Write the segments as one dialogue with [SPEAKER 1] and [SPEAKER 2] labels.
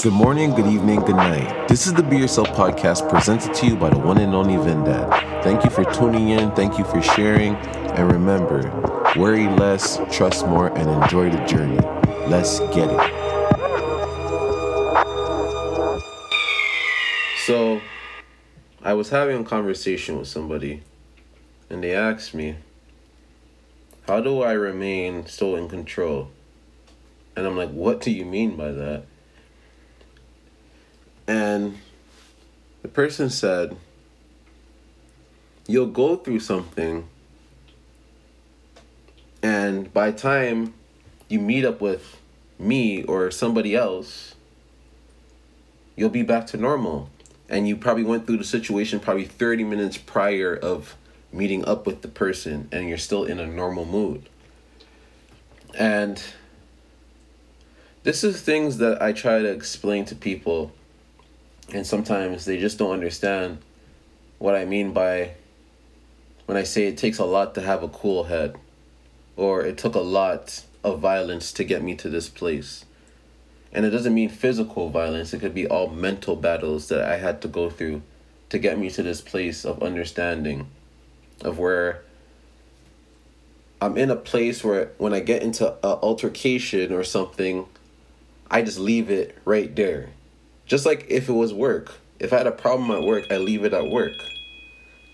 [SPEAKER 1] Good morning, good evening, good night. This is the Be Yourself podcast presented to you by the one and only Vendad. Thank you for tuning in, thank you for sharing, and remember worry less, trust more, and enjoy the journey. Let's get it. So, I was having a conversation with somebody, and they asked me, How do I remain so in control? And I'm like, What do you mean by that? And the person said, You'll go through something, and by time you meet up with me or somebody else, you'll be back to normal. And you probably went through the situation probably 30 minutes prior of meeting up with the person, and you're still in a normal mood. And this is things that I try to explain to people and sometimes they just don't understand what I mean by when I say it takes a lot to have a cool head, or it took a lot of violence to get me to this place. And it doesn't mean physical violence, it could be all mental battles that I had to go through to get me to this place of understanding, of where I'm in a place where when I get into an altercation or something, I just leave it right there just like if it was work. If I had a problem at work, I leave it at work.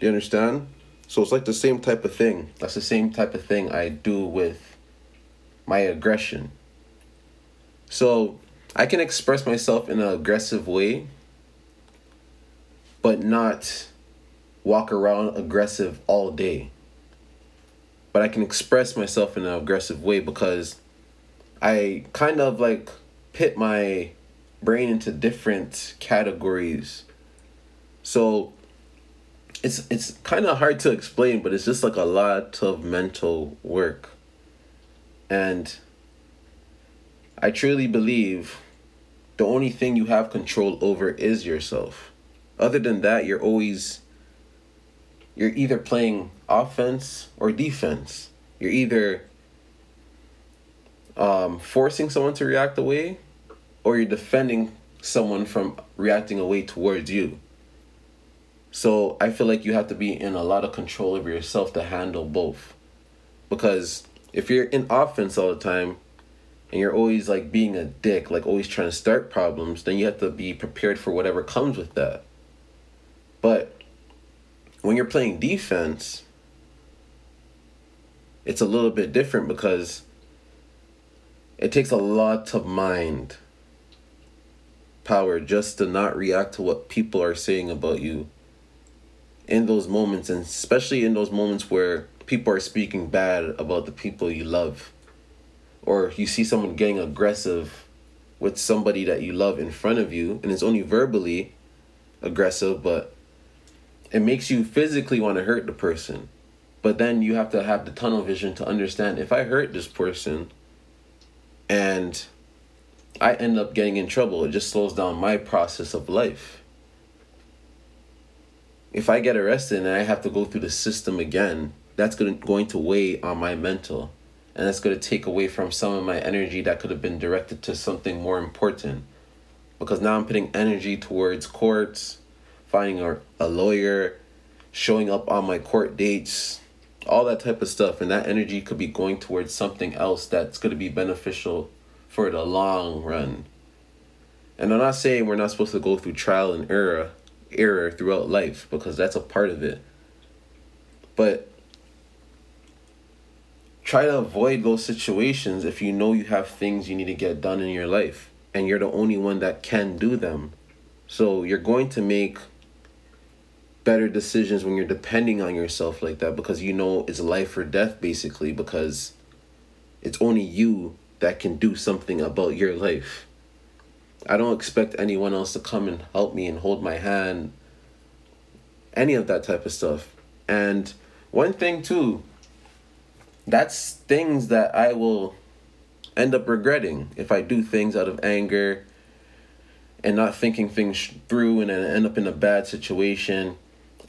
[SPEAKER 1] Do you understand? So it's like the same type of thing. That's the same type of thing I do with my aggression. So I can express myself in an aggressive way, but not walk around aggressive all day. But I can express myself in an aggressive way because I kind of like pit my brain into different categories. So it's it's kind of hard to explain, but it's just like a lot of mental work. And I truly believe the only thing you have control over is yourself. Other than that, you're always you're either playing offense or defense. You're either um, forcing someone to react the way or you're defending someone from reacting away towards you. So I feel like you have to be in a lot of control over yourself to handle both. Because if you're in offense all the time and you're always like being a dick, like always trying to start problems, then you have to be prepared for whatever comes with that. But when you're playing defense, it's a little bit different because it takes a lot of mind power just to not react to what people are saying about you in those moments and especially in those moments where people are speaking bad about the people you love or you see someone getting aggressive with somebody that you love in front of you and it's only verbally aggressive but it makes you physically want to hurt the person. But then you have to have the tunnel vision to understand if i hurt this person and I end up getting in trouble. It just slows down my process of life. If I get arrested and I have to go through the system again, that's going to, weigh on my mental. And that's going to take away from some of my energy that could have been directed to something more important. Because now I'm putting energy towards courts, finding a, a lawyer, showing up on my court dates, all that type of stuff. And that energy could be going towards something else that's going to be beneficial for the long run. And I'm not saying we're not supposed to go through trial and error error throughout life because that's a part of it. But try to avoid those situations if you know you have things you need to get done in your life and you're the only one that can do them. So you're going to make better decisions when you're depending on yourself like that because you know it's life or death basically because it's only you that can do something about your life. I don't expect anyone else to come and help me and hold my hand, any of that type of stuff. And one thing, too, that's things that I will end up regretting if I do things out of anger and not thinking things through and end up in a bad situation.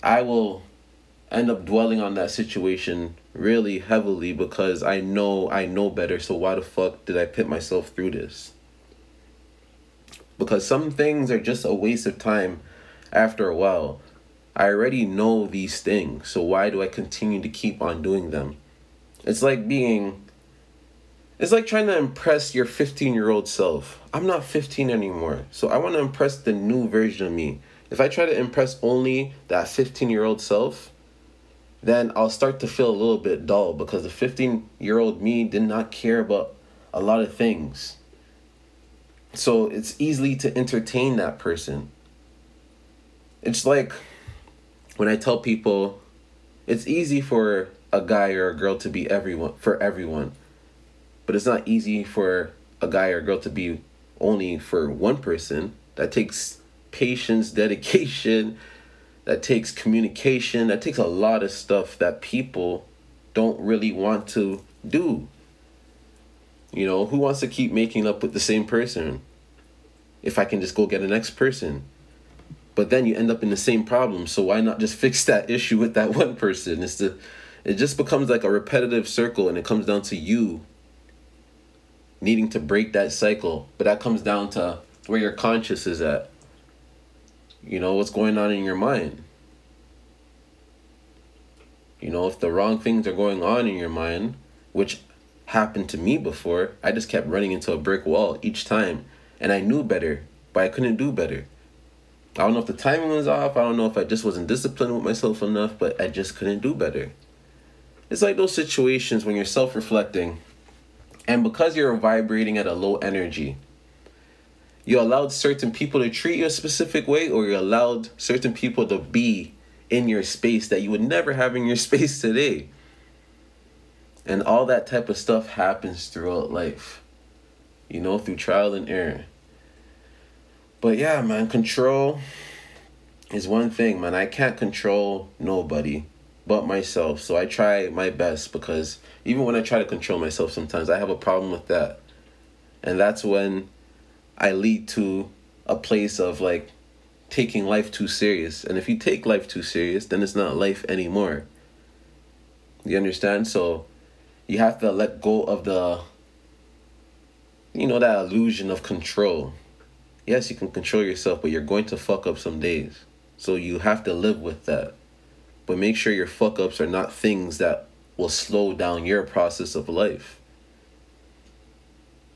[SPEAKER 1] I will end up dwelling on that situation really heavily because I know I know better. So why the fuck did I put myself through this? because some things are just a waste of time after a while. I already know these things, so why do I continue to keep on doing them? It's like being it's like trying to impress your 15 year old self. I'm not 15 anymore, so I want to impress the new version of me. If I try to impress only that 15 year old self, then I'll start to feel a little bit dull because the 15 year old me did not care about a lot of things. So it's easily to entertain that person. It's like when I tell people it's easy for a guy or a girl to be everyone for everyone. But it's not easy for a guy or a girl to be only for one person. That takes patience, dedication, that takes communication, that takes a lot of stuff that people don't really want to do. You know, who wants to keep making up with the same person? If I can just go get the next person. But then you end up in the same problem. So why not just fix that issue with that one person? It's the it just becomes like a repetitive circle and it comes down to you needing to break that cycle. But that comes down to where your conscious is at. You know, what's going on in your mind. You know, if the wrong things are going on in your mind, which happened to me before, I just kept running into a brick wall each time. And I knew better, but I couldn't do better. I don't know if the timing was off. I don't know if I just wasn't disciplined with myself enough, but I just couldn't do better. It's like those situations when you're self reflecting, and because you're vibrating at a low energy, you allowed certain people to treat you a specific way, or you allowed certain people to be in your space that you would never have in your space today. And all that type of stuff happens throughout life, you know, through trial and error. But yeah, man, control is one thing, man. I can't control nobody but myself. So I try my best because even when I try to control myself sometimes I have a problem with that. And that's when I lead to a place of like taking life too serious. And if you take life too serious, then it's not life anymore. You understand? So you have to let go of the you know that illusion of control. Yes, you can control yourself, but you're going to fuck up some days. So you have to live with that. But make sure your fuck ups are not things that will slow down your process of life.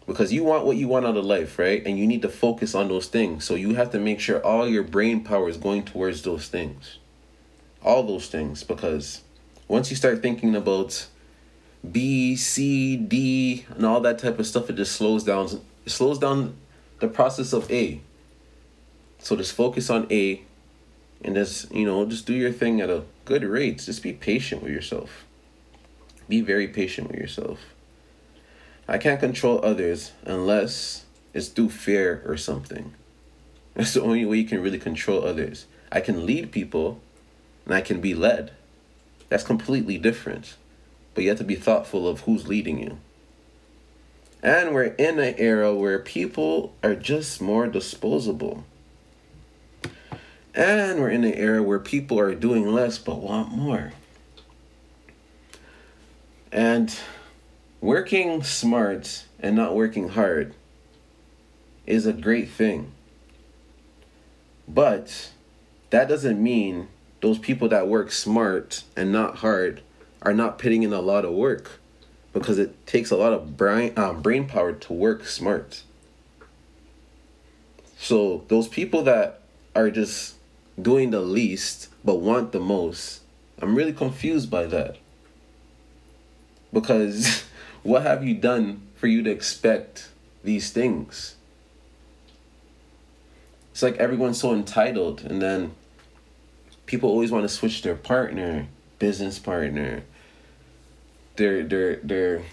[SPEAKER 1] Because you want what you want out of life, right? And you need to focus on those things. So you have to make sure all your brain power is going towards those things. All those things. Because once you start thinking about B, C, D, and all that type of stuff, it just slows down. It slows down the process of A. So just focus on A and just, you know, just do your thing at a good rate. Just be patient with yourself. Be very patient with yourself. I can't control others unless it's through fear or something. That's the only way you can really control others. I can lead people and I can be led. That's completely different. But you have to be thoughtful of who's leading you. And we're in an era where people are just more disposable. And we're in an era where people are doing less but want more. And working smart and not working hard is a great thing. But that doesn't mean those people that work smart and not hard are not putting in a lot of work because it takes a lot of brain um, brain power to work smart. So those people that are just doing the least but want the most, I'm really confused by that. Because what have you done for you to expect these things? It's like everyone's so entitled, and then people always want to switch their partner, business partner, their their their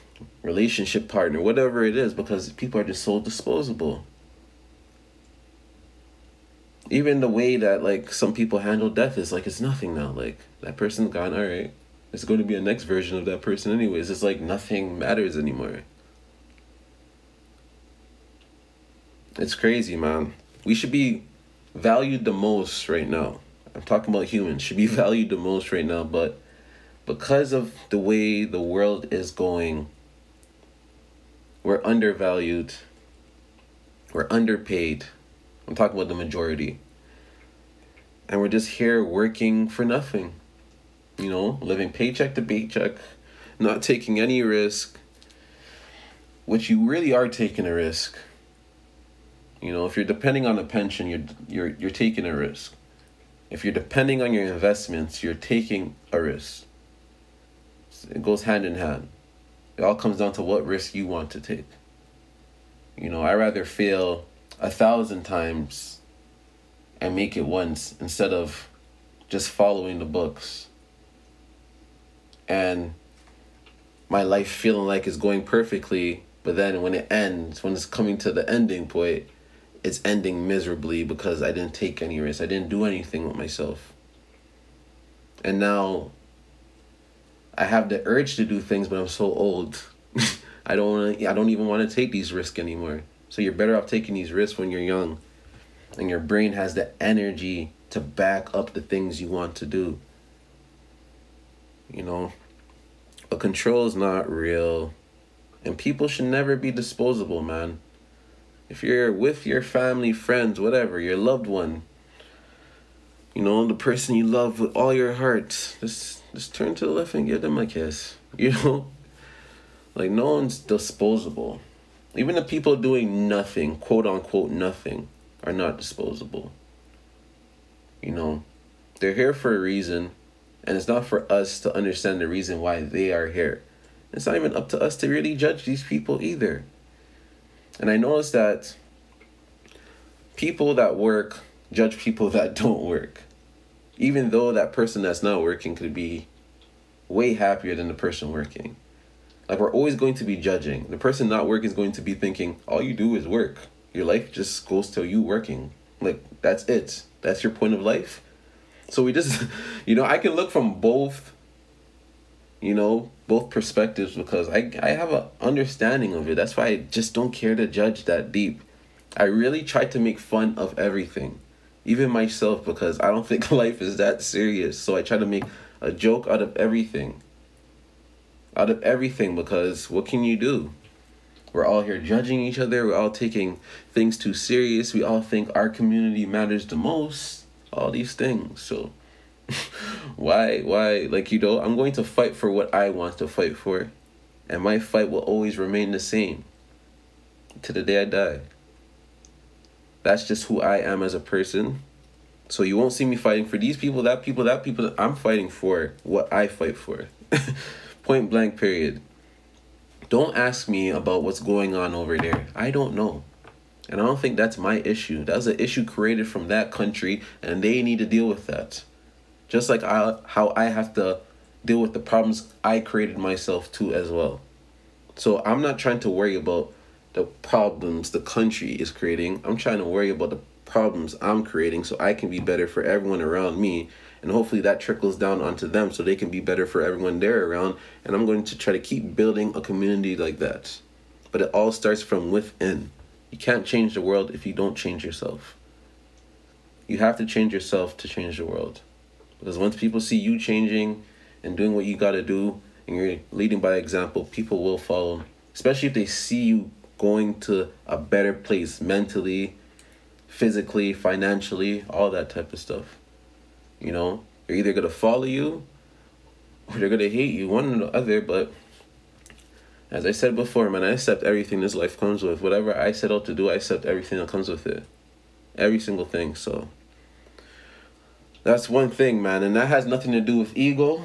[SPEAKER 1] relationship partner, whatever it is, because people are just so disposable. Even the way that like some people handle death is like it's nothing now. Like that person's gone, all right. It's going to be a next version of that person anyways. It's like nothing matters anymore. It's crazy, man. We should be valued the most right now. I'm talking about humans should be valued the most right now, but because of the way the world is going, we're undervalued, we're underpaid, I'm talking about the majority. And we're just here working for nothing. You know, living paycheck to paycheck, not taking any risk, which you really are taking a risk. You know, if you're depending on a pension, you're you're you're taking a risk. If you're depending on your investments, you're taking a risk. It goes hand in hand. It all comes down to what risk you want to take. You know, I rather fail a thousand times and make it once instead of just following the books and my life feeling like it's going perfectly but then when it ends when it's coming to the ending point it's ending miserably because i didn't take any risks. I didn't do anything with myself. And now i have the urge to do things but i'm so old. I don't want i don't even want to take these risks anymore. So you're better off taking these risks when you're young. And your brain has the energy to back up the things you want to do. You know, a control is not real, and people should never be disposable, man. If you're with your family, friends, whatever, your loved one, you know, the person you love with all your heart, just just turn to the left and give them a kiss. You know? Like no one's disposable. Even the people doing nothing, quote unquote nothing, are not disposable. You know, they're here for a reason, and it's not for us to understand the reason why they are here. It's not even up to us to really judge these people either. And I noticed that people that work judge people that don't work. Even though that person that's not working could be way happier than the person working. Like we're always going to be judging. The person not working is going to be thinking, all you do is work. Your life just goes to you working. Like that's it. That's your point of life. So we just you know, I can look from both you know, both perspectives because I I have a understanding of it. That's why I just don't care to judge that deep. I really try to make fun of everything. Even myself because I don't think life is that serious. So I try to make a joke out of everything out of everything because what can you do? We're all here judging each other. We're all taking things too serious. We all think our community matters the most. All these things. So why why like you know, I'm going to fight for what I want to fight for. And my fight will always remain the same to the day I die. That's just who I am as a person. So you won't see me fighting for these people, that people, that people. I'm fighting for what I fight for. Point blank, period. Don't ask me about what's going on over there. I don't know. And I don't think that's my issue. That's an issue created from that country, and they need to deal with that. Just like I, how I have to deal with the problems I created myself too, as well. So I'm not trying to worry about the problems the country is creating. I'm trying to worry about the problems I'm creating so I can be better for everyone around me and hopefully that trickles down onto them so they can be better for everyone they're around and i'm going to try to keep building a community like that but it all starts from within you can't change the world if you don't change yourself. You have to change yourself to change the world. Because once people see you changing and doing what you got to do and you're leading by example people will follow. Especially if they see you going to a better place mentally physically financially all that type of stuff. You know, they're either gonna follow you or they're gonna hate you, one or the other. But as I said before, man, I accept everything this life comes with. Whatever I set out to do, I accept everything that comes with it. Every single thing. So that's one thing, man, and that has nothing to do with ego.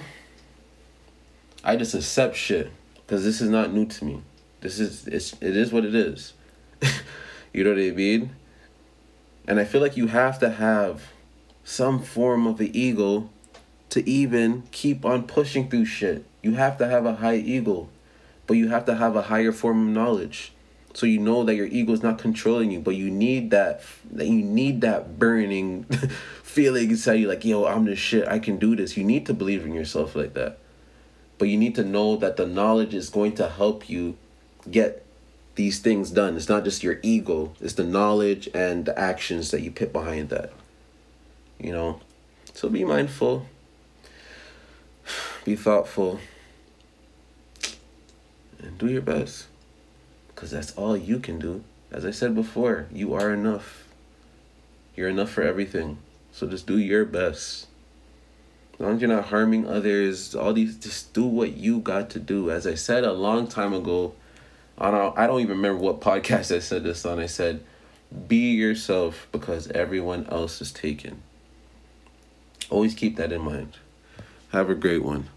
[SPEAKER 1] I just accept shit because this is not new to me. This is it's it is what it is. you know what I mean? And I feel like you have to have some form of the ego to even keep on pushing through shit. You have to have a high ego, but you have to have a higher form of knowledge. So you know that your ego is not controlling you, but you need that that you need that burning feeling inside you like, yo, I'm the shit, I can do this. You need to believe in yourself like that. But you need to know that the knowledge is going to help you get these things done. It's not just your ego, it's the knowledge and the actions that you put behind that you know. So be mindful, be thoughtful, do your best. Because that's all you can do. As I said before, you are enough. You're enough for everything. So just do your best. As long as you're not harming others, all these just do what you got to do. As I said a long time ago, I don't I don't even remember what podcast I said this on. I said, be yourself because everyone else is taken. Always keep that in mind. Have a great one.